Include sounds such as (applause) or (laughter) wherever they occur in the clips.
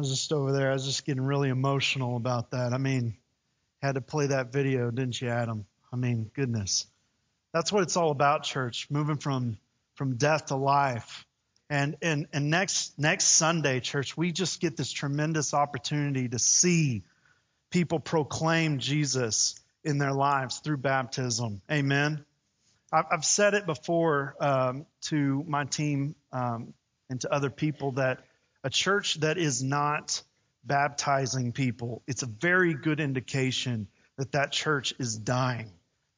I was just over there. I was just getting really emotional about that. I mean, had to play that video, didn't you, Adam? I mean, goodness. That's what it's all about, church. Moving from from death to life. And and and next next Sunday, church, we just get this tremendous opportunity to see people proclaim Jesus in their lives through baptism. Amen. I've said it before um, to my team um, and to other people that a church that is not baptizing people, it's a very good indication that that church is dying.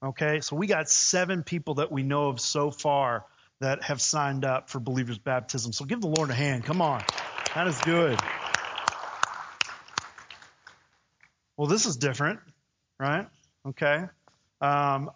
Okay, so we got seven people that we know of so far that have signed up for believers' baptism. So give the Lord a hand. Come on, that is good. Well, this is different, right? Okay. Um,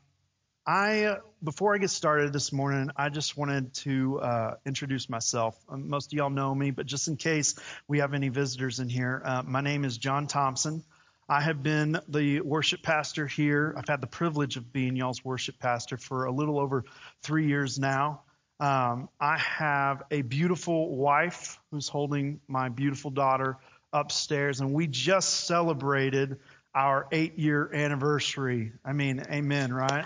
I before I get started this morning, I just wanted to uh, introduce myself. Um, most of y'all know me, but just in case we have any visitors in here, uh, my name is John Thompson. I have been the worship pastor here. I've had the privilege of being y'all's worship pastor for a little over three years now. Um, I have a beautiful wife who's holding my beautiful daughter upstairs, and we just celebrated our eight year anniversary. I mean, amen, right?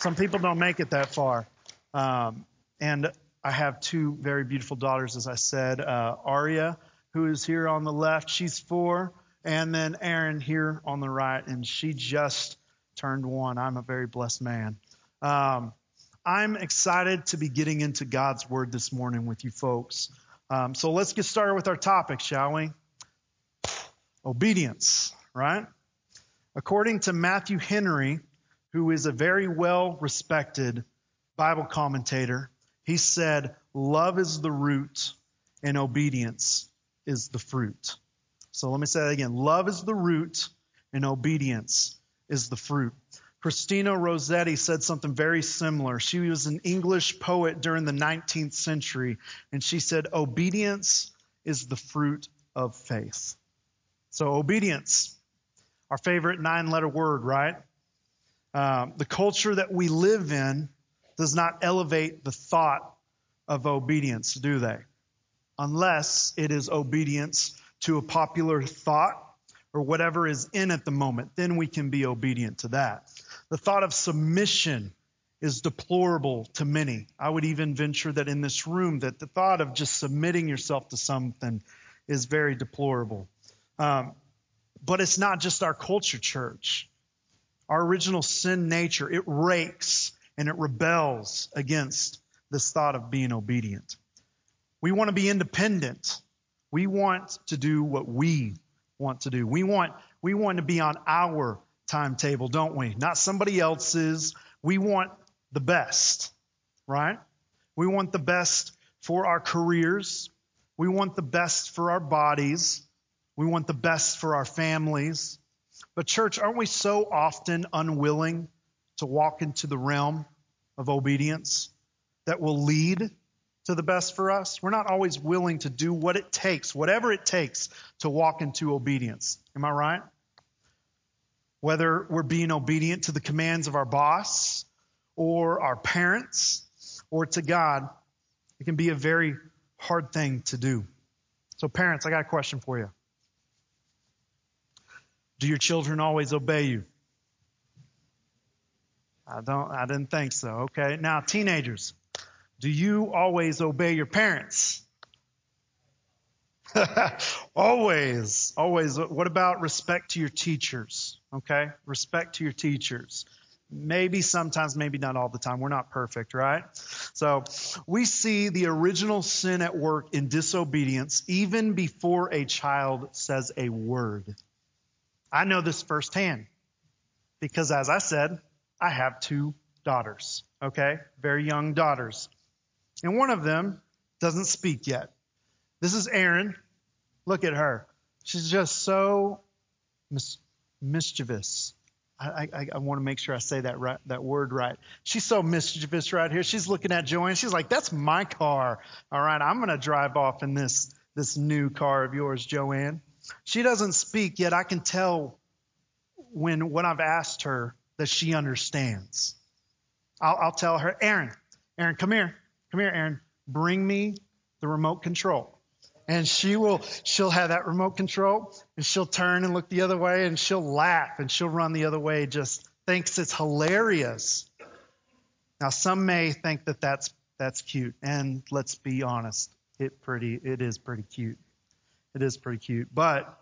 Some people don't make it that far. Um, and I have two very beautiful daughters, as I said. Uh, Aria, who is here on the left, she's four. And then Aaron here on the right, and she just turned one. I'm a very blessed man. Um, I'm excited to be getting into God's Word this morning with you folks. Um, so let's get started with our topic, shall we? Obedience, right? According to Matthew Henry, who is a very well respected Bible commentator, he said, Love is the root and obedience is the fruit. So let me say that again. Love is the root and obedience is the fruit. Christina Rossetti said something very similar. She was an English poet during the 19th century, and she said, Obedience is the fruit of faith. So, obedience, our favorite nine letter word, right? Um, the culture that we live in does not elevate the thought of obedience, do they? Unless it is obedience to a popular thought or whatever is in at the moment, then we can be obedient to that. The thought of submission is deplorable to many. I would even venture that in this room that the thought of just submitting yourself to something is very deplorable. Um, but it's not just our culture, church. Our original sin nature, it rakes and it rebels against this thought of being obedient. We want to be independent. We want to do what we want to do. We want, we want to be on our timetable, don't we? Not somebody else's. We want the best, right? We want the best for our careers. We want the best for our bodies. We want the best for our families. But, church, aren't we so often unwilling to walk into the realm of obedience that will lead to the best for us? We're not always willing to do what it takes, whatever it takes, to walk into obedience. Am I right? Whether we're being obedient to the commands of our boss or our parents or to God, it can be a very hard thing to do. So, parents, I got a question for you. Do your children always obey you? I don't, I didn't think so. Okay. Now, teenagers, do you always obey your parents? (laughs) always, always. What about respect to your teachers? Okay. Respect to your teachers. Maybe sometimes, maybe not all the time. We're not perfect, right? So we see the original sin at work in disobedience even before a child says a word. I know this firsthand because, as I said, I have two daughters, okay? Very young daughters. And one of them doesn't speak yet. This is Erin. Look at her. She's just so mis- mischievous. I, I, I, want to make sure I say that right, that word right. She's so mischievous right here. She's looking at Joanne. She's like, "That's my car. All right, I'm going to drive off in this this new car of yours, Joanne." She doesn't speak, yet I can tell when, when I've asked her that she understands. I'll, I'll tell her, Aaron, Aaron, come here. Come here, Aaron, Bring me the remote control. and she will she'll have that remote control and she'll turn and look the other way and she'll laugh and she'll run the other way just thinks it's hilarious now some may think that that's that's cute and let's be honest it pretty it is pretty cute it is pretty cute but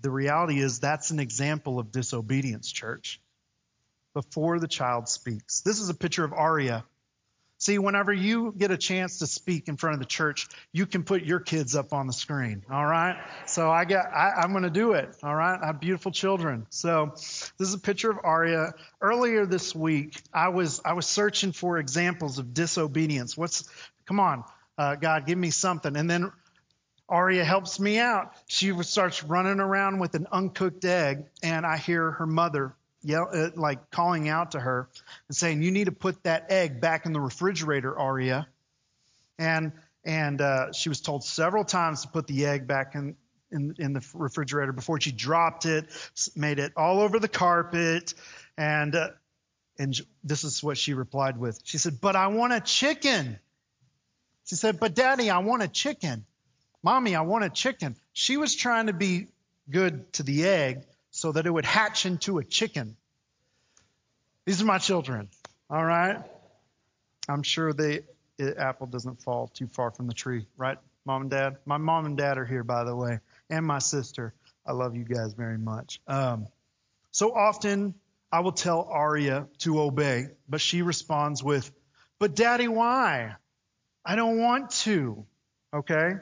the reality is that's an example of disobedience church before the child speaks this is a picture of aria See, whenever you get a chance to speak in front of the church, you can put your kids up on the screen. All right. So I got, I, am going to do it. All right. I have beautiful children. So this is a picture of Aria. Earlier this week, I was, I was searching for examples of disobedience. What's, come on, uh, God, give me something. And then Aria helps me out. She starts running around with an uncooked egg, and I hear her mother yell, uh, like calling out to her and saying, "You need to put that egg back in the refrigerator, Aria." And and uh, she was told several times to put the egg back in, in in the refrigerator before she dropped it, made it all over the carpet, and uh, and this is what she replied with. She said, "But I want a chicken." She said, "But Daddy, I want a chicken." Mommy, I want a chicken. She was trying to be good to the egg, so that it would hatch into a chicken. These are my children, all right? I'm sure the apple doesn't fall too far from the tree, right, mom and dad? My mom and dad are here, by the way, and my sister. I love you guys very much. Um, so often I will tell Aria to obey, but she responds with, But daddy, why? I don't want to. Okay?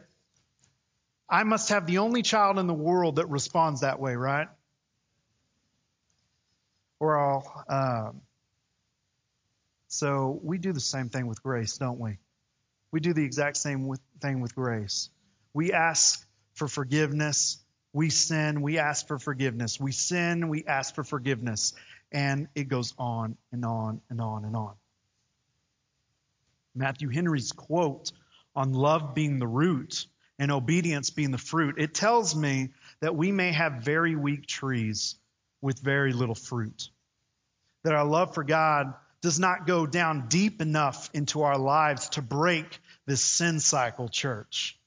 I must have the only child in the world that responds that way, right? We're all. Um, so we do the same thing with grace, don't we? We do the exact same with, thing with grace. We ask for forgiveness. We sin. We ask for forgiveness. We sin. We ask for forgiveness. And it goes on and on and on and on. Matthew Henry's quote on love being the root and obedience being the fruit, it tells me that we may have very weak trees with very little fruit. That our love for God does not go down deep enough into our lives to break this sin cycle, church.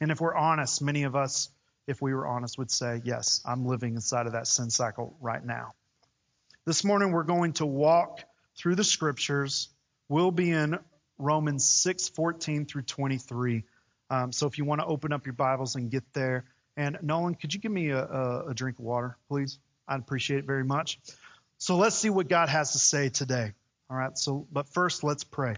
And if we're honest, many of us, if we were honest, would say, Yes, I'm living inside of that sin cycle right now. This morning, we're going to walk through the scriptures. We'll be in Romans 6 14 through 23. Um, so if you want to open up your Bibles and get there. And Nolan, could you give me a, a, a drink of water, please? I'd appreciate it very much. So let's see what God has to say today. All right. So, but first, let's pray.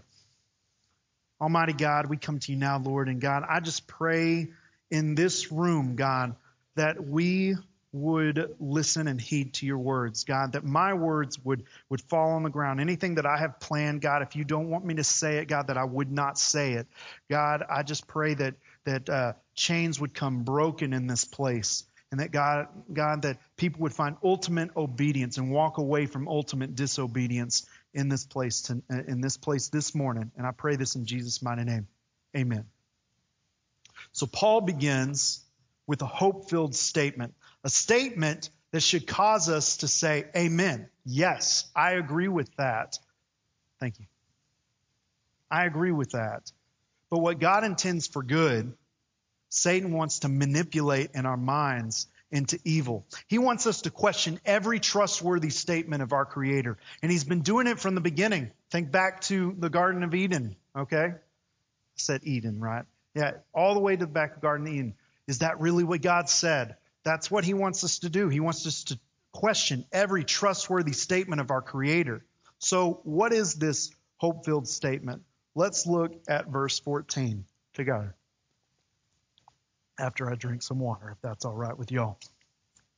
Almighty God, we come to you now, Lord, and God, I just pray in this room, God, that we would listen and heed to your words, God, that my words would, would fall on the ground. Anything that I have planned, God, if you don't want me to say it, God, that I would not say it. God, I just pray that, that uh, chains would come broken in this place. And that God, God, that people would find ultimate obedience and walk away from ultimate disobedience in this place, to, in this place this morning. And I pray this in Jesus' mighty name. Amen. So Paul begins with a hope-filled statement a statement that should cause us to say, Amen. Yes, I agree with that. Thank you. I agree with that. But what God intends for good, Satan wants to manipulate in our minds into evil. He wants us to question every trustworthy statement of our Creator. And He's been doing it from the beginning. Think back to the Garden of Eden, okay? I said Eden, right? Yeah, all the way to the back of Garden of Eden. Is that really what God said? That's what he wants us to do. He wants us to question every trustworthy statement of our Creator. So, what is this hope filled statement? Let's look at verse 14 together. After I drink some water, if that's all right with y'all.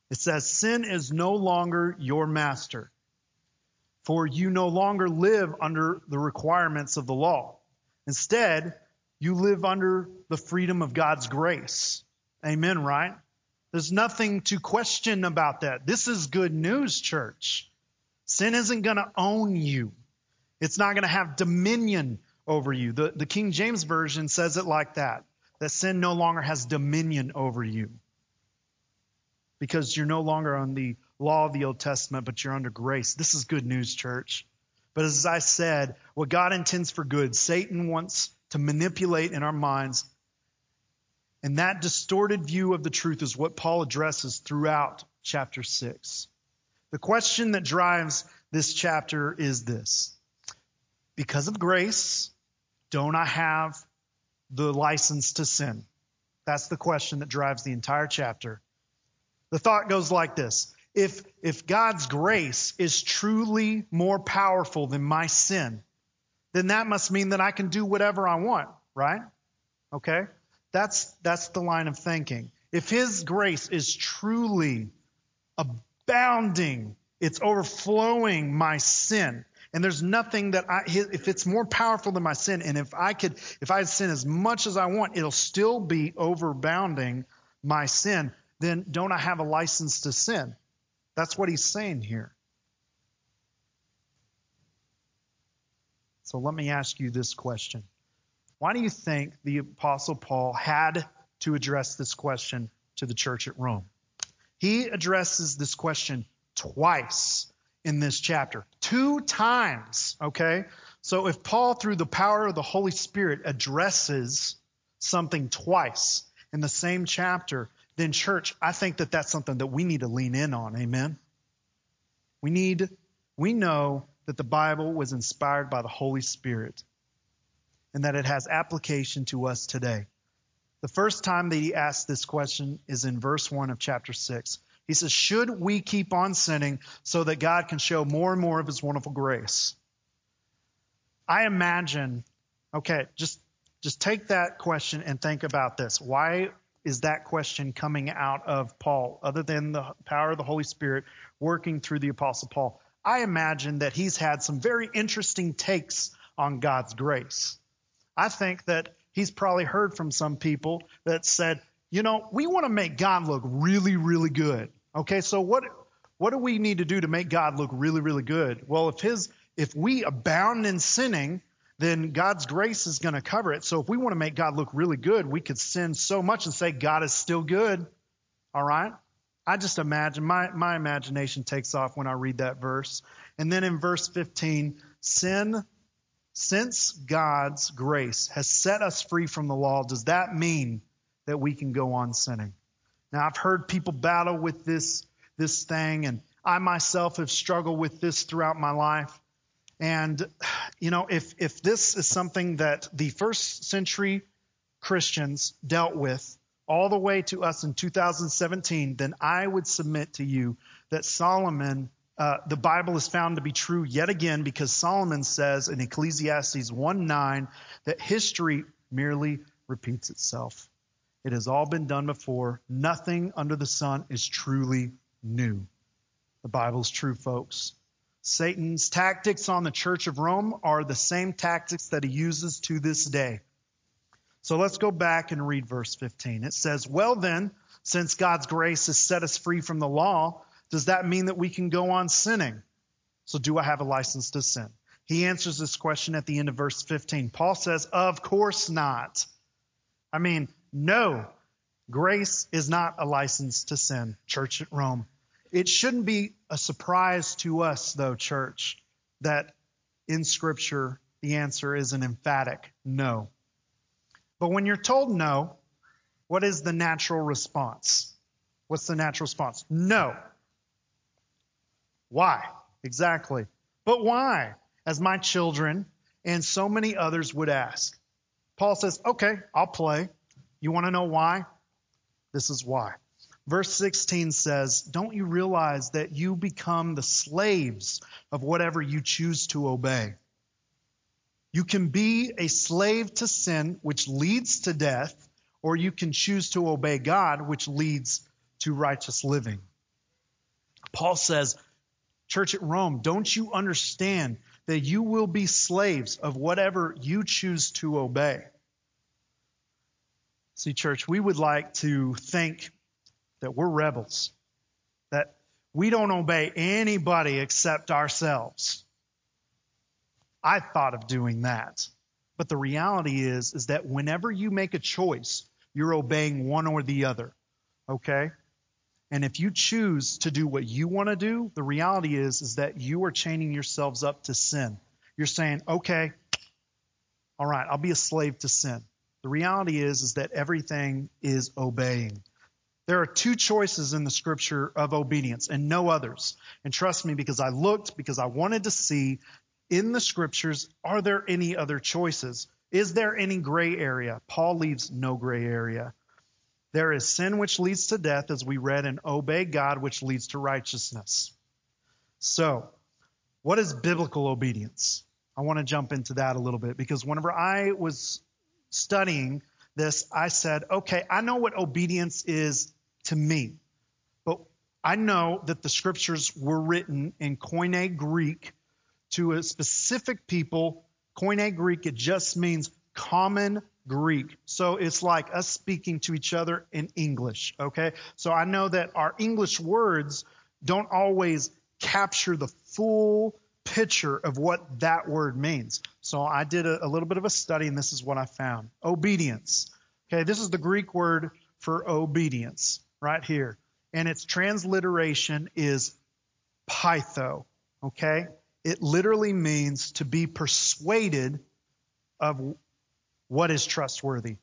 It says, Sin is no longer your master, for you no longer live under the requirements of the law. Instead, you live under the freedom of God's grace. Amen, right? There's nothing to question about that. This is good news, church. Sin isn't going to own you. It's not going to have dominion over you. The, the King James Version says it like that that sin no longer has dominion over you because you're no longer on the law of the Old Testament, but you're under grace. This is good news, church. But as I said, what God intends for good, Satan wants to manipulate in our minds And that distorted view of the truth is what Paul addresses throughout chapter 6. The question that drives this chapter is this Because of grace, don't I have the license to sin? That's the question that drives the entire chapter. The thought goes like this if, if God's grace is truly more powerful than my sin, then that must mean that I can do whatever I want, right? Okay? That's, that's the line of thinking. If His grace is truly abounding, it's overflowing my sin, and there's nothing that I, if it's more powerful than my sin, and if I could, if I sin as much as I want, it'll still be overbounding my sin, then don't I have a license to sin? That's what he's saying here. So let me ask you this question. Why do you think the Apostle Paul had to address this question to the church at Rome? He addresses this question twice in this chapter. Two times, okay? So if Paul, through the power of the Holy Spirit, addresses something twice in the same chapter, then, church, I think that that's something that we need to lean in on. Amen. We need, we know that the Bible was inspired by the Holy Spirit and that it has application to us today. The first time that he asks this question is in verse 1 of chapter 6. He says, Should we keep on sinning so that God can show more and more of his wonderful grace? I imagine, okay, just just take that question and think about this. Why is that question coming out of Paul, other than the power of the Holy Spirit working through the Apostle Paul? I imagine that he's had some very interesting takes on God's grace. I think that he's probably heard from some people that said, you know, we want to make God look really, really good. Okay, so what what do we need to do to make God look really, really good? Well, if his if we abound in sinning, then God's grace is going to cover it. So if we want to make God look really good, we could sin so much and say God is still good. All right? I just imagine, my, my imagination takes off when I read that verse. And then in verse 15, sin, since God's grace has set us free from the law, does that mean that we can go on sinning? Now, I've heard people battle with this, this thing, and I myself have struggled with this throughout my life. And, you know, if, if this is something that the first century Christians dealt with all the way to us in 2017, then I would submit to you that Solomon, uh, the Bible is found to be true yet again because Solomon says in Ecclesiastes 1 9 that history merely repeats itself. It has all been done before. Nothing under the sun is truly new. The Bible's true, folks. Satan's tactics on the Church of Rome are the same tactics that he uses to this day. So let's go back and read verse 15. It says, Well, then, since God's grace has set us free from the law, does that mean that we can go on sinning? So, do I have a license to sin? He answers this question at the end of verse 15. Paul says, Of course not. I mean, no, grace is not a license to sin, church at Rome. It shouldn't be a surprise to us, though, church, that in Scripture the answer is an emphatic no. But when you're told no, what is the natural response? What's the natural response? No. Why? Exactly. But why? As my children and so many others would ask. Paul says, okay, I'll play. You want to know why? This is why. Verse 16 says, Don't you realize that you become the slaves of whatever you choose to obey? You can be a slave to sin, which leads to death, or you can choose to obey God, which leads to righteous living. Paul says, Church at Rome, don't you understand that you will be slaves of whatever you choose to obey? See, church, we would like to think that we're rebels, that we don't obey anybody except ourselves. I thought of doing that. But the reality is, is that whenever you make a choice, you're obeying one or the other. Okay? And if you choose to do what you want to do, the reality is, is that you are chaining yourselves up to sin. You're saying, okay, all right, I'll be a slave to sin. The reality is, is that everything is obeying. There are two choices in the scripture of obedience and no others. And trust me, because I looked, because I wanted to see in the scriptures, are there any other choices? Is there any gray area? Paul leaves no gray area. There is sin which leads to death, as we read, and obey God which leads to righteousness. So, what is biblical obedience? I want to jump into that a little bit because whenever I was studying this, I said, okay, I know what obedience is to me. But I know that the scriptures were written in Koine Greek to a specific people. Koine Greek, it just means common Greek. So it's like us speaking to each other in English, okay? So I know that our English words don't always capture the full picture of what that word means. So I did a, a little bit of a study and this is what I found. Obedience. Okay, this is the Greek word for obedience right here. And its transliteration is pytho. Okay? It literally means to be persuaded of what is trustworthy.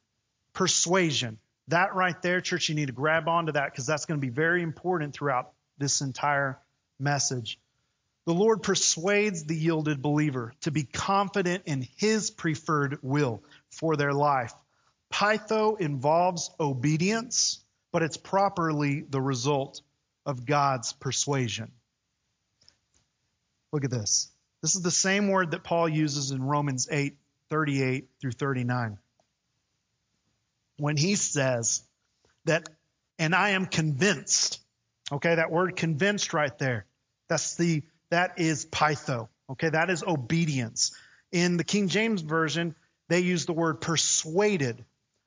Persuasion. That right there, church, you need to grab onto that because that's going to be very important throughout this entire message. The Lord persuades the yielded believer to be confident in his preferred will for their life. Pytho involves obedience but it's properly the result of God's persuasion. Look at this. This is the same word that Paul uses in Romans 8 38 through 39. When he says that, and I am convinced, okay, that word convinced right there, that's the, that is pytho, okay, that is obedience. In the King James Version, they use the word persuaded.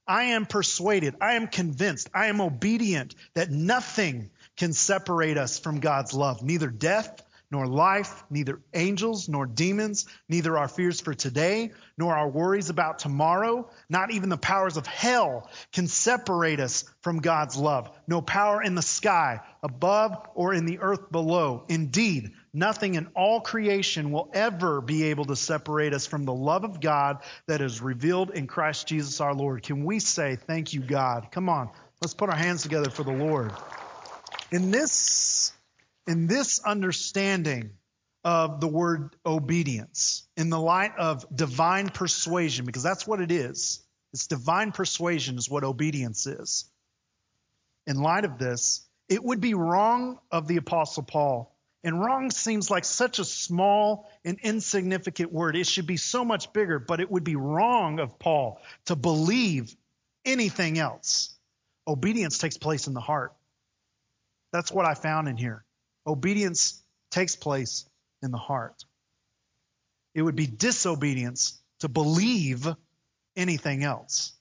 I am persuaded, I am convinced, I am obedient that nothing can separate us from God's love, neither death nor life, neither angels nor demons, neither our fears for today nor our worries about tomorrow, not even the powers of hell can separate us from God's love. No power in the sky above or in the earth below. Indeed, Nothing in all creation will ever be able to separate us from the love of God that is revealed in Christ Jesus our Lord. Can we say, Thank you, God? Come on, let's put our hands together for the Lord. In this, in this understanding of the word obedience, in the light of divine persuasion, because that's what it is, it's divine persuasion, is what obedience is. In light of this, it would be wrong of the Apostle Paul and wrong seems like such a small and insignificant word. It should be so much bigger, but it would be wrong of Paul to believe anything else. Obedience takes place in the heart. That's what I found in here. Obedience takes place in the heart. It would be disobedience to believe anything else.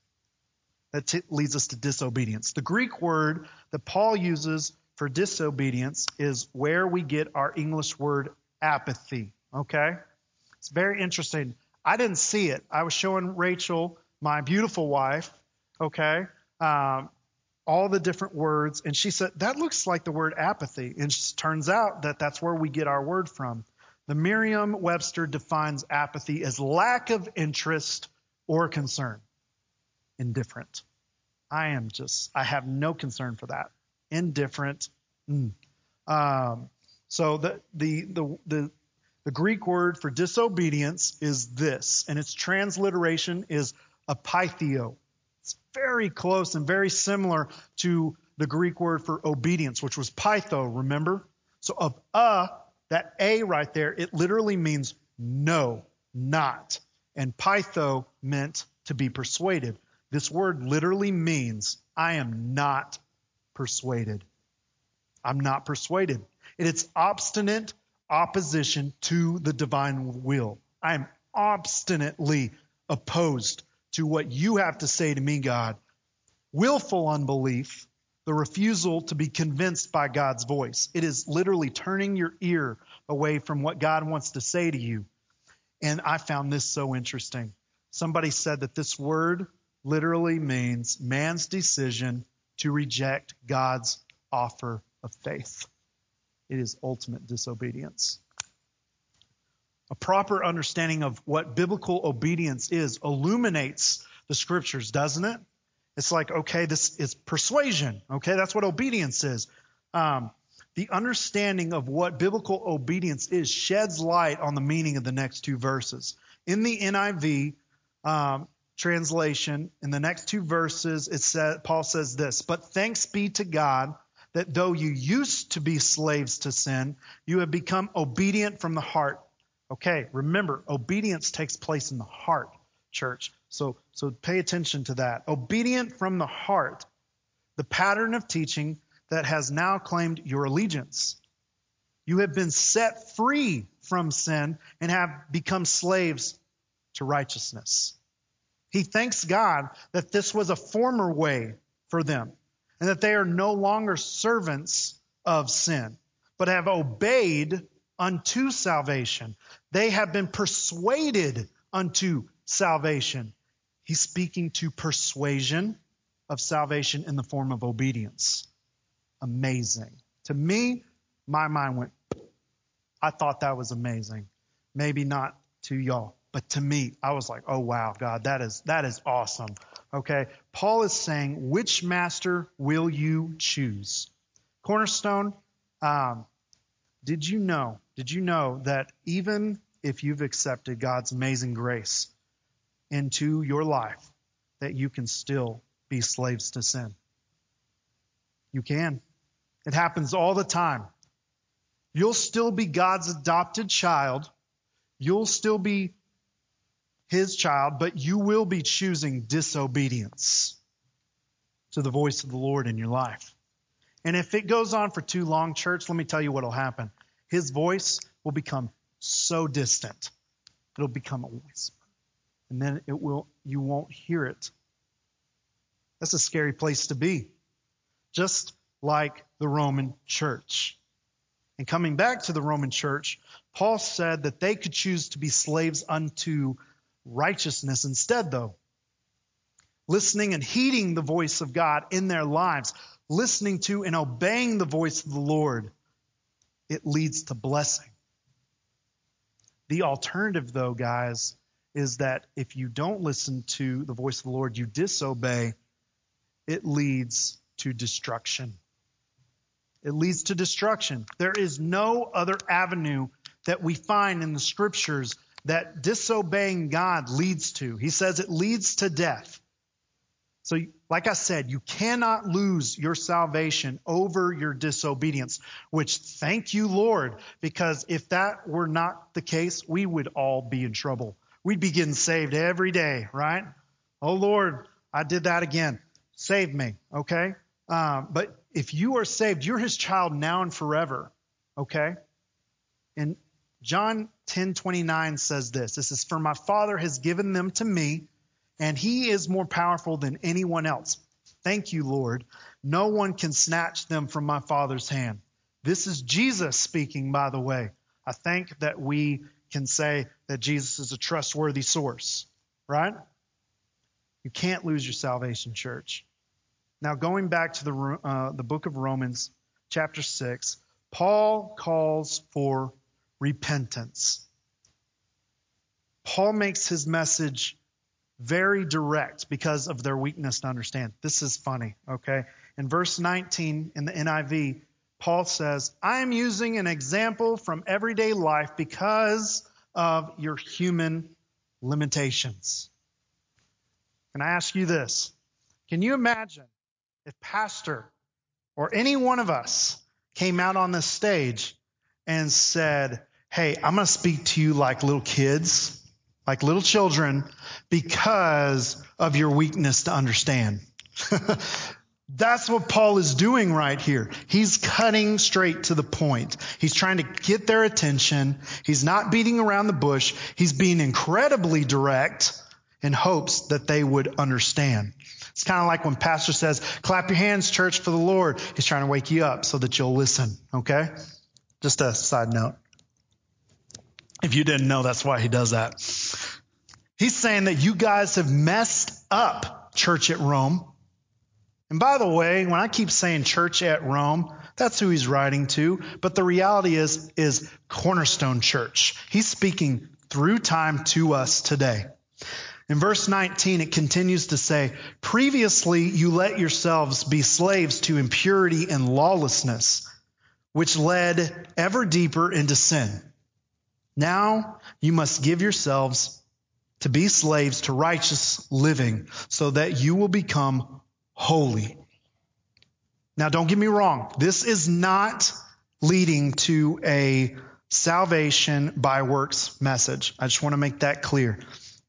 That t- leads us to disobedience. The Greek word that Paul uses for disobedience is where we get our English word apathy. Okay? It's very interesting. I didn't see it. I was showing Rachel, my beautiful wife, okay, um, all the different words, and she said, That looks like the word apathy. And it turns out that that's where we get our word from. The Merriam Webster defines apathy as lack of interest or concern. Indifferent. I am just, I have no concern for that indifferent. Mm. Um, so the, the, the, the, the Greek word for disobedience is this, and its transliteration is apaithio. It's very close and very similar to the Greek word for obedience, which was pytho, remember? So of a, that a right there, it literally means no, not. And pytho meant to be persuaded. This word literally means I am not persuaded. I'm not persuaded. It's obstinate opposition to the divine will. I am obstinately opposed to what you have to say to me, God. Willful unbelief, the refusal to be convinced by God's voice. It is literally turning your ear away from what God wants to say to you. And I found this so interesting. Somebody said that this word literally means man's decision to reject God's offer of faith. It is ultimate disobedience. A proper understanding of what biblical obedience is illuminates the scriptures, doesn't it? It's like, okay, this is persuasion. Okay, that's what obedience is. Um, the understanding of what biblical obedience is sheds light on the meaning of the next two verses. In the NIV um, translation, in the next two verses, it says Paul says this: "But thanks be to God that though you used to be slaves to sin, you have become obedient from the heart." Okay, remember, obedience takes place in the heart, church. So, so pay attention to that. Obedient from the heart, the pattern of teaching that has now claimed your allegiance. You have been set free from sin and have become slaves to righteousness. He thanks God that this was a former way for them and that they are no longer servants of sin, but have obeyed unto salvation. They have been persuaded unto salvation. He's speaking to persuasion of salvation in the form of obedience. Amazing. To me, my mind went, I thought that was amazing. Maybe not to y'all, but to me, I was like, oh wow, God, that is that is awesome. Okay. Paul is saying, which master will you choose? Cornerstone, um, did you know? Did you know that even if you've accepted God's amazing grace, into your life that you can still be slaves to sin. You can. It happens all the time. You'll still be God's adopted child. You'll still be his child, but you will be choosing disobedience to the voice of the Lord in your life. And if it goes on for too long, church, let me tell you what will happen. His voice will become so distant. It'll become a whisper and then it will you won't hear it. That's a scary place to be. Just like the Roman church. And coming back to the Roman church, Paul said that they could choose to be slaves unto righteousness instead, though. Listening and heeding the voice of God in their lives, listening to and obeying the voice of the Lord, it leads to blessing. The alternative, though, guys, is that if you don't listen to the voice of the Lord, you disobey, it leads to destruction. It leads to destruction. There is no other avenue that we find in the scriptures that disobeying God leads to. He says it leads to death. So, like I said, you cannot lose your salvation over your disobedience, which thank you, Lord, because if that were not the case, we would all be in trouble we'd be getting saved every day, right? Oh Lord, I did that again. Save me, okay? Um, but if you are saved, you're his child now and forever, okay? And John 10 29 says this. This is for my Father has given them to me, and he is more powerful than anyone else. Thank you, Lord. No one can snatch them from my Father's hand. This is Jesus speaking, by the way. I think that we can say that Jesus is a trustworthy source, right? You can't lose your salvation, church. Now, going back to the, uh, the book of Romans, chapter 6, Paul calls for repentance. Paul makes his message very direct because of their weakness to understand. This is funny, okay? In verse 19 in the NIV, Paul says, I am using an example from everyday life because of your human limitations. Can I ask you this? Can you imagine if Pastor or any one of us came out on this stage and said, Hey, I'm going to speak to you like little kids, like little children, because of your weakness to understand. (laughs) That's what Paul is doing right here. He's cutting straight to the point. He's trying to get their attention. He's not beating around the bush. He's being incredibly direct in hopes that they would understand. It's kind of like when pastor says, clap your hands, church, for the Lord. He's trying to wake you up so that you'll listen. Okay? Just a side note. If you didn't know, that's why he does that. He's saying that you guys have messed up church at Rome and by the way, when I keep saying church at Rome, that's who he's writing to. But the reality is, is Cornerstone Church. He's speaking through time to us today. In verse 19, it continues to say, Previously you let yourselves be slaves to impurity and lawlessness, which led ever deeper into sin. Now you must give yourselves to be slaves to righteous living so that you will become holy. Now, don't get me wrong. This is not leading to a salvation by works message. I just want to make that clear.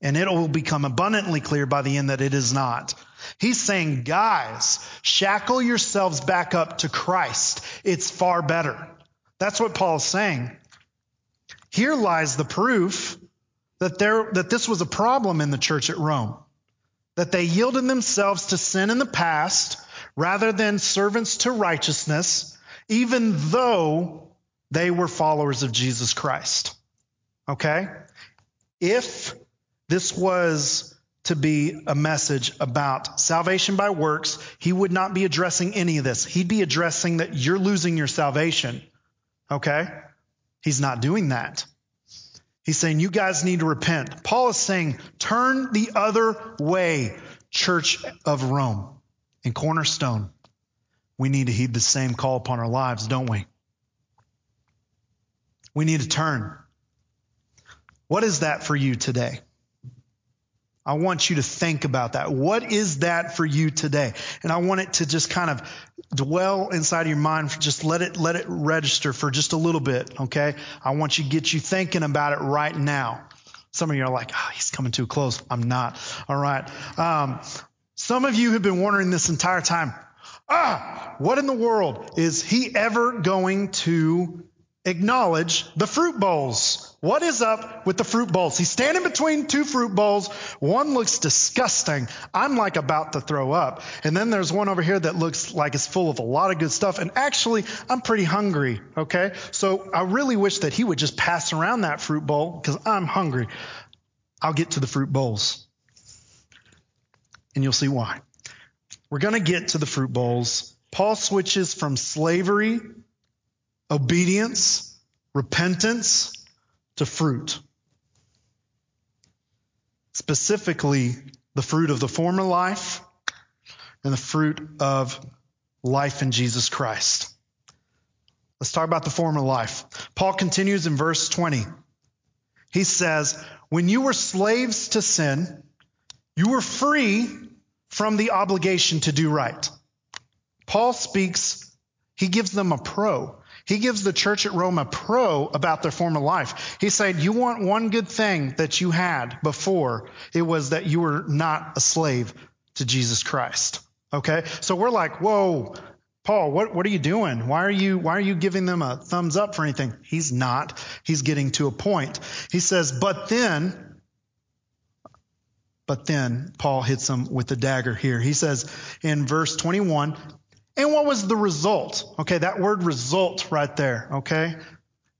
And it will become abundantly clear by the end that it is not. He's saying, guys, shackle yourselves back up to Christ. It's far better. That's what Paul is saying. Here lies the proof that there, that this was a problem in the church at Rome. That they yielded themselves to sin in the past rather than servants to righteousness, even though they were followers of Jesus Christ. Okay? If this was to be a message about salvation by works, he would not be addressing any of this. He'd be addressing that you're losing your salvation. Okay? He's not doing that. He's saying you guys need to repent. Paul is saying turn the other way, Church of Rome and Cornerstone. We need to heed the same call upon our lives, don't we? We need to turn. What is that for you today? I want you to think about that. What is that for you today? And I want it to just kind of dwell inside of your mind. Just let it, let it register for just a little bit. Okay. I want you to get you thinking about it right now. Some of you are like, oh, he's coming too close. I'm not. All right. Um, some of you have been wondering this entire time, ah, what in the world is he ever going to acknowledge the fruit bowls. What is up with the fruit bowls? He's standing between two fruit bowls. One looks disgusting. I'm like about to throw up. And then there's one over here that looks like it's full of a lot of good stuff. And actually, I'm pretty hungry. Okay. So I really wish that he would just pass around that fruit bowl because I'm hungry. I'll get to the fruit bowls. And you'll see why. We're going to get to the fruit bowls. Paul switches from slavery obedience, repentance to fruit. Specifically, the fruit of the former life and the fruit of life in Jesus Christ. Let's talk about the former life. Paul continues in verse 20. He says, When you were slaves to sin, you were free from the obligation to do right. Paul speaks, he gives them a pro. He gives the church at Rome a pro about their former life. He said, You want one good thing that you had before, it was that you were not a slave to Jesus Christ. Okay? So we're like, Whoa, Paul, what, what are you doing? Why are you, why are you giving them a thumbs up for anything? He's not. He's getting to a point. He says, But then, but then Paul hits them with the dagger here. He says in verse 21, and what was the result? Okay, that word result right there, okay?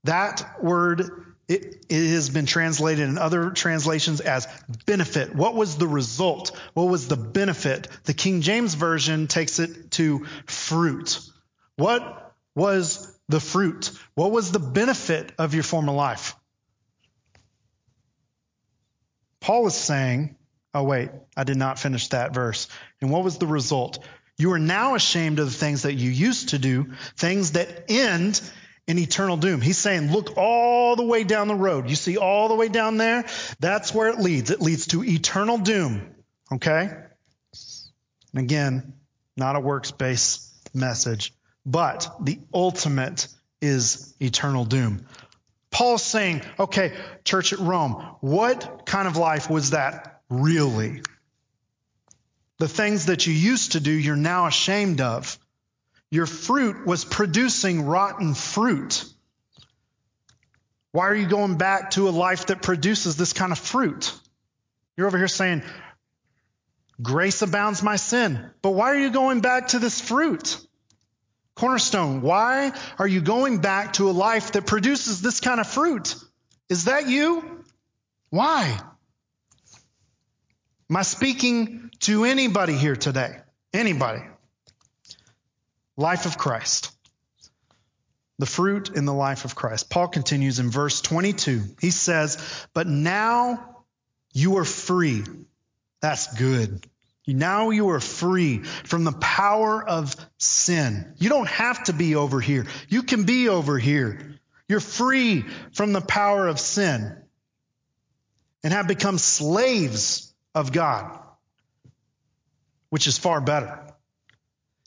That word, it, it, has been translated in other translations as benefit. What was the result? What was the benefit? The King James Version takes it to fruit. What was the fruit? What was the benefit of your former life? Paul is saying, oh, wait, I did not finish that verse. And what was the result? You are now ashamed of the things that you used to do, things that end in eternal doom. He's saying, look all the way down the road. You see all the way down there? That's where it leads. It leads to eternal doom. Okay? And again, not a works based message, but the ultimate is eternal doom. Paul's saying, okay, church at Rome, what kind of life was that really? The things that you used to do, you're now ashamed of. Your fruit was producing rotten fruit. Why are you going back to a life that produces this kind of fruit? You're over here saying, Grace abounds my sin. But why are you going back to this fruit? Cornerstone, why are you going back to a life that produces this kind of fruit? Is that you? Why? Am I speaking to anybody here today? Anybody? Life of Christ. The fruit in the life of Christ. Paul continues in verse 22. He says, But now You are free. That's good. Now you are free from the power of sin. You don't have to be over here. You can be over here. You're free from the power of sin and have become slaves of God, which is far better.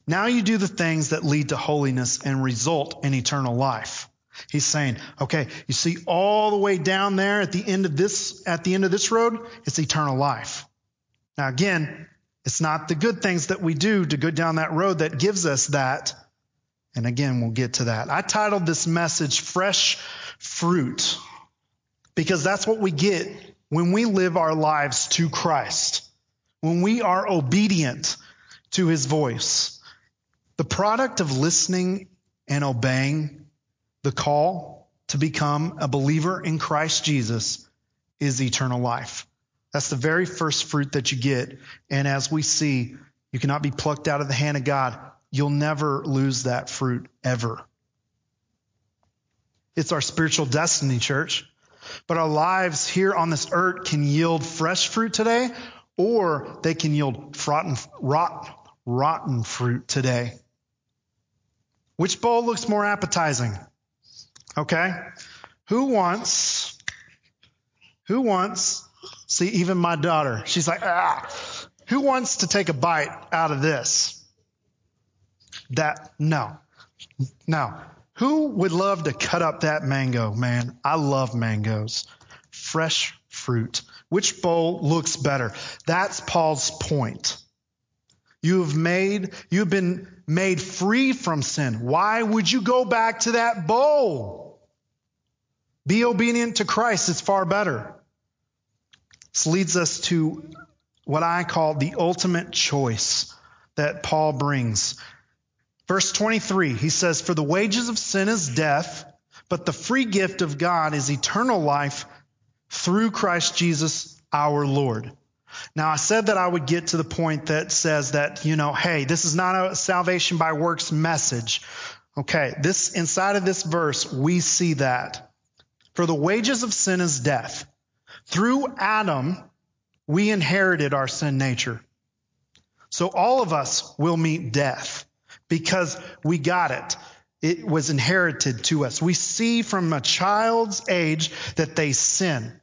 Now you do the things that lead to holiness and result in eternal life. He's saying, okay, you see all the way down there at the end of this, at the end of this road, it's eternal life. Now again, it's not the good things that we do to go down that road that gives us that. And again, we'll get to that. I titled this message Fresh Fruit because that's what we get when we live our lives to Christ, when we are obedient to his voice. The product of listening and obeying the call to become a believer in Christ Jesus is eternal life. That's the very first fruit that you get. And as we see, you cannot be plucked out of the hand of God. You'll never lose that fruit ever. It's our spiritual destiny, church. But our lives here on this earth can yield fresh fruit today, or they can yield rotten, rotten, rotten fruit today. Which bowl looks more appetizing? Okay. Who wants, who wants See, even my daughter, she's like, ah, who wants to take a bite out of this? That, no. No. Who would love to cut up that mango, man? I love mangoes. Fresh fruit. Which bowl looks better? That's Paul's point. You have made, you've been made free from sin. Why would you go back to that bowl? Be obedient to Christ. It's far better. This leads us to what I call the ultimate choice that Paul brings. Verse 23, he says, For the wages of sin is death, but the free gift of God is eternal life through Christ Jesus our Lord. Now, I said that I would get to the point that says that, you know, hey, this is not a salvation by works message. Okay, this inside of this verse, we see that. For the wages of sin is death. Through Adam, we inherited our sin nature. So all of us will meet death because we got it. It was inherited to us. We see from a child's age that they sin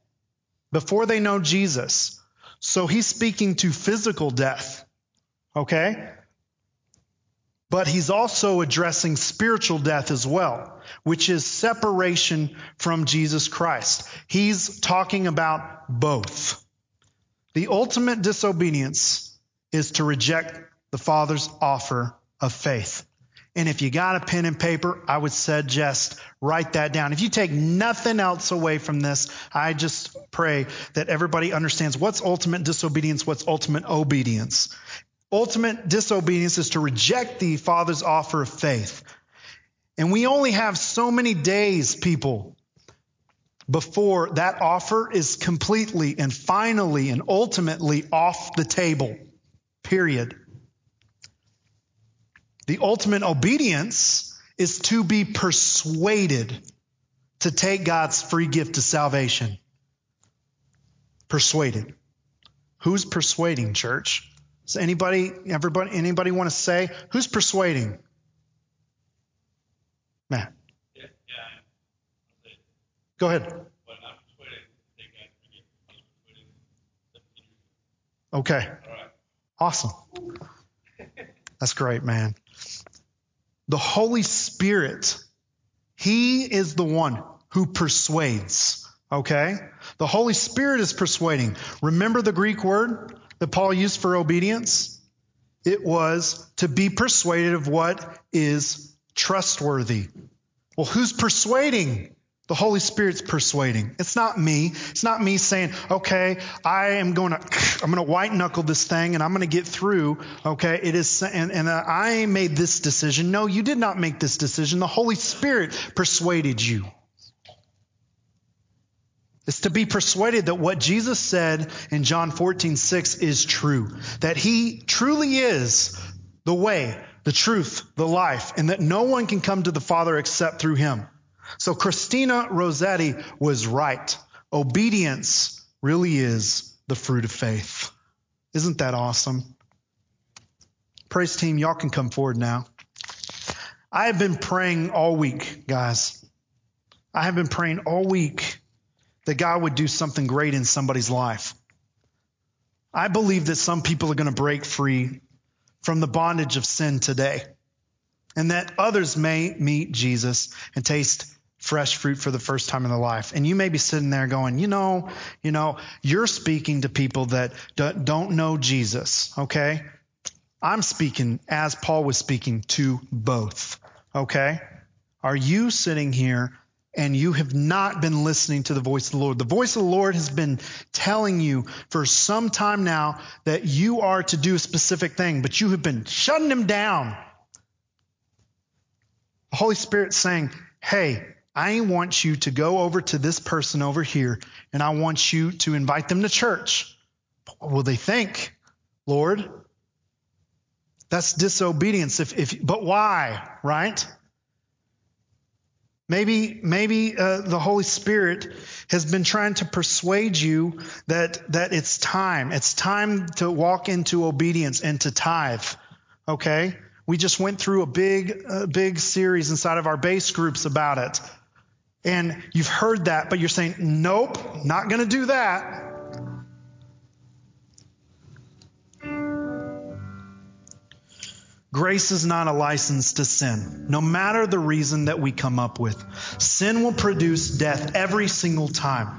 before they know Jesus. So he's speaking to physical death. Okay? But he's also addressing spiritual death as well, which is separation from Jesus Christ. He's talking about both. The ultimate disobedience is to reject the Father's offer of faith. And if you got a pen and paper, I would suggest write that down. If you take nothing else away from this, I just pray that everybody understands what's ultimate disobedience, what's ultimate obedience. Ultimate disobedience is to reject the Father's offer of faith. And we only have so many days, people, before that offer is completely and finally and ultimately off the table. Period. The ultimate obedience is to be persuaded to take God's free gift of salvation. Persuaded. Who's persuading, church? Does anybody, everybody, anybody want to say who's persuading? Matt. Yeah, yeah. Go ahead. Okay. Awesome. That's great, man. The Holy Spirit, He is the one who persuades. Okay? The Holy Spirit is persuading. Remember the Greek word? that Paul used for obedience? It was to be persuaded of what is trustworthy. Well, who's persuading? The Holy Spirit's persuading. It's not me. It's not me saying, okay, I am going to, (sniffs) I'm going to white knuckle this thing and I'm going to get through. Okay. It is, and, and I made this decision. No, you did not make this decision. The Holy Spirit persuaded you is to be persuaded that what Jesus said in John 14, 6 is true. That he truly is the way, the truth, the life, and that no one can come to the Father except through him. So Christina Rossetti was right. Obedience really is the fruit of faith. Isn't that awesome? Praise team, y'all can come forward now. I have been praying all week, guys. I have been praying all week that God would do something great in somebody's life. I believe that some people are going to break free from the bondage of sin today and that others may meet Jesus and taste fresh fruit for the first time in their life. And you may be sitting there going, you know, you know, you're speaking to people that don't know Jesus, okay? I'm speaking as Paul was speaking to both, okay? Are you sitting here and you have not been listening to the voice of the Lord. The voice of the Lord has been telling you for some time now that you are to do a specific thing, but you have been shutting him down. The Holy Spirit saying, Hey, I want you to go over to this person over here and I want you to invite them to church. What will they think, Lord? That's disobedience. If, if, but why, right? Maybe, maybe uh, the Holy Spirit has been trying to persuade you that that it's time. It's time to walk into obedience and to tithe. Okay, we just went through a big, uh, big series inside of our base groups about it, and you've heard that, but you're saying, "Nope, not going to do that." Grace is not a license to sin, no matter the reason that we come up with. Sin will produce death every single time.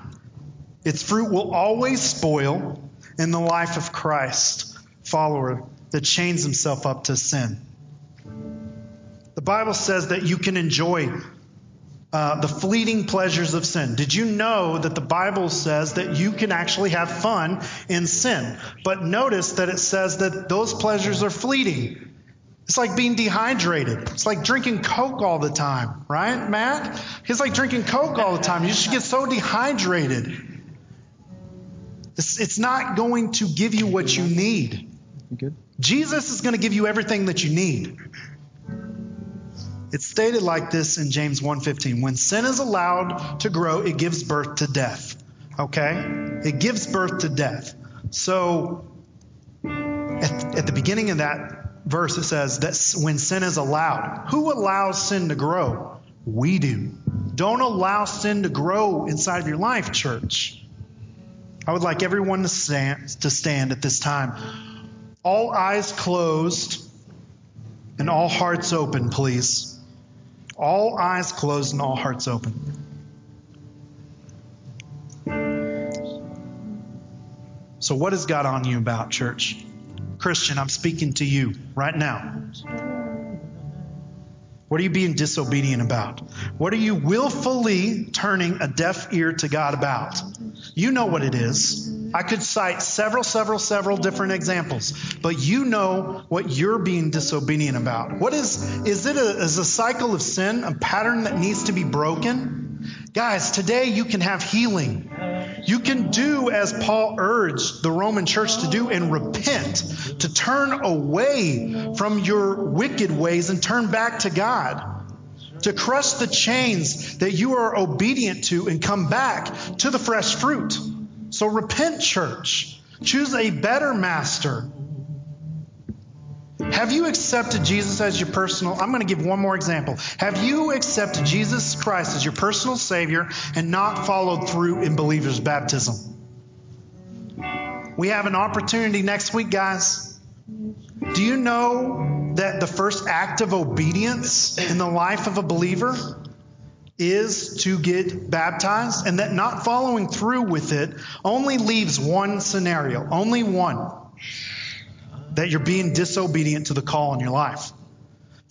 Its fruit will always spoil in the life of Christ follower that chains himself up to sin. The Bible says that you can enjoy uh, the fleeting pleasures of sin. Did you know that the Bible says that you can actually have fun in sin? But notice that it says that those pleasures are fleeting. It's like being dehydrated. It's like drinking Coke all the time, right, Matt? It's like drinking Coke all the time. You just get so dehydrated. It's, it's not going to give you what you need. Jesus is going to give you everything that you need. It's stated like this in James 1:15. When sin is allowed to grow, it gives birth to death. Okay? It gives birth to death. So at, at the beginning of that verse, it says that when sin is allowed, who allows sin to grow? We do. Don't allow sin to grow inside of your life, church. I would like everyone to stand, to stand at this time. All eyes closed and all hearts open, please. All eyes closed and all hearts open. So, what is God on you about, church? Christian, I'm speaking to you right now. What are you being disobedient about? What are you willfully turning a deaf ear to God about? You know what it is. I could cite several, several, several different examples, but you know what you're being disobedient about. What is, is it a, is a cycle of sin, a pattern that needs to be broken? Guys, today you can have healing. You can do as Paul urged the Roman church to do and repent, to turn away from your wicked ways and turn back to God, to crush the chains that you are obedient to and come back to the fresh fruit. So repent, church. Choose a better master have you accepted Jesus as your personal? I'm going to give one more example. Have you accepted Jesus Christ as your personal Savior and not followed through in believer's baptism? We have an opportunity next week, guys. Do you know that the first act of obedience in the life of a believer is to get baptized, and that not following through with it only leaves one scenario, only one that you're being disobedient to the call in your life.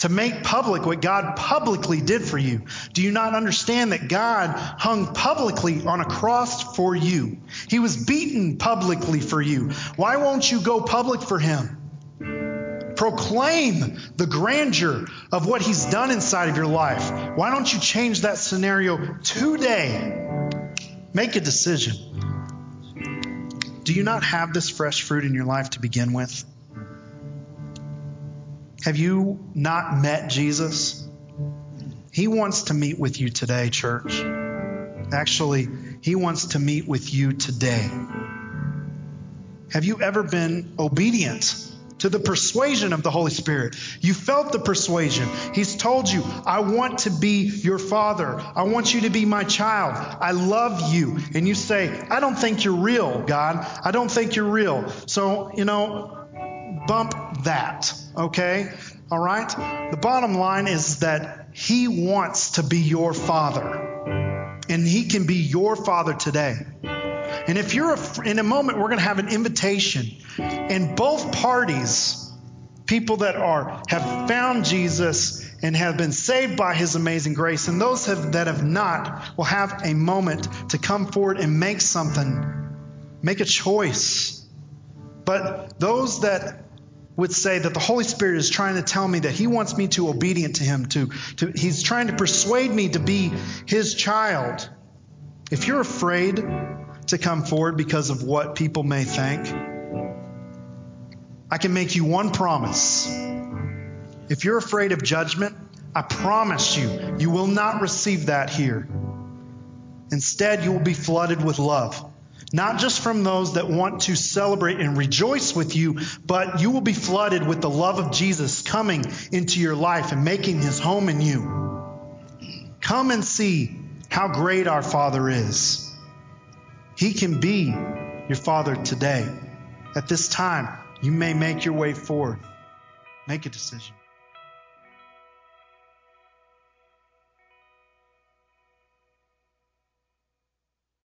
To make public what God publicly did for you. Do you not understand that God hung publicly on a cross for you? He was beaten publicly for you. Why won't you go public for Him? Proclaim the grandeur of what He's done inside of your life. Why don't you change that scenario today? Make a decision. Do you not have this fresh fruit in your life to begin with? Have you not met Jesus? He wants to meet with you today, church. Actually, He wants to meet with you today. Have you ever been obedient to the persuasion of the Holy Spirit? You felt the persuasion. He's told you, I want to be your father. I want you to be my child. I love you. And you say, I don't think you're real, God. I don't think you're real. So, you know, bump that, okay? All right? The bottom line is that He wants to be your father. And He can be your father today. And if you're a, in a moment, we're going to have an invitation. And both parties, people that are have found Jesus and have been saved by his amazing grace, and those have, that have not will have a moment to come forward and make something, make a choice. But those that would say that the Holy Spirit is trying to tell me that He wants me to obedient to Him, to, to He's trying to persuade me to be His child. If you're afraid to come forward because of what people may think, I can make you one promise. If you're afraid of judgment, I promise you, you will not receive that here. Instead, you will be flooded with love. Not just from those that want to celebrate and rejoice with you, but you will be flooded with the love of Jesus coming into your life and making his home in you. Come and see how great our Father is. He can be your Father today. At this time, you may make your way forward. Make a decision.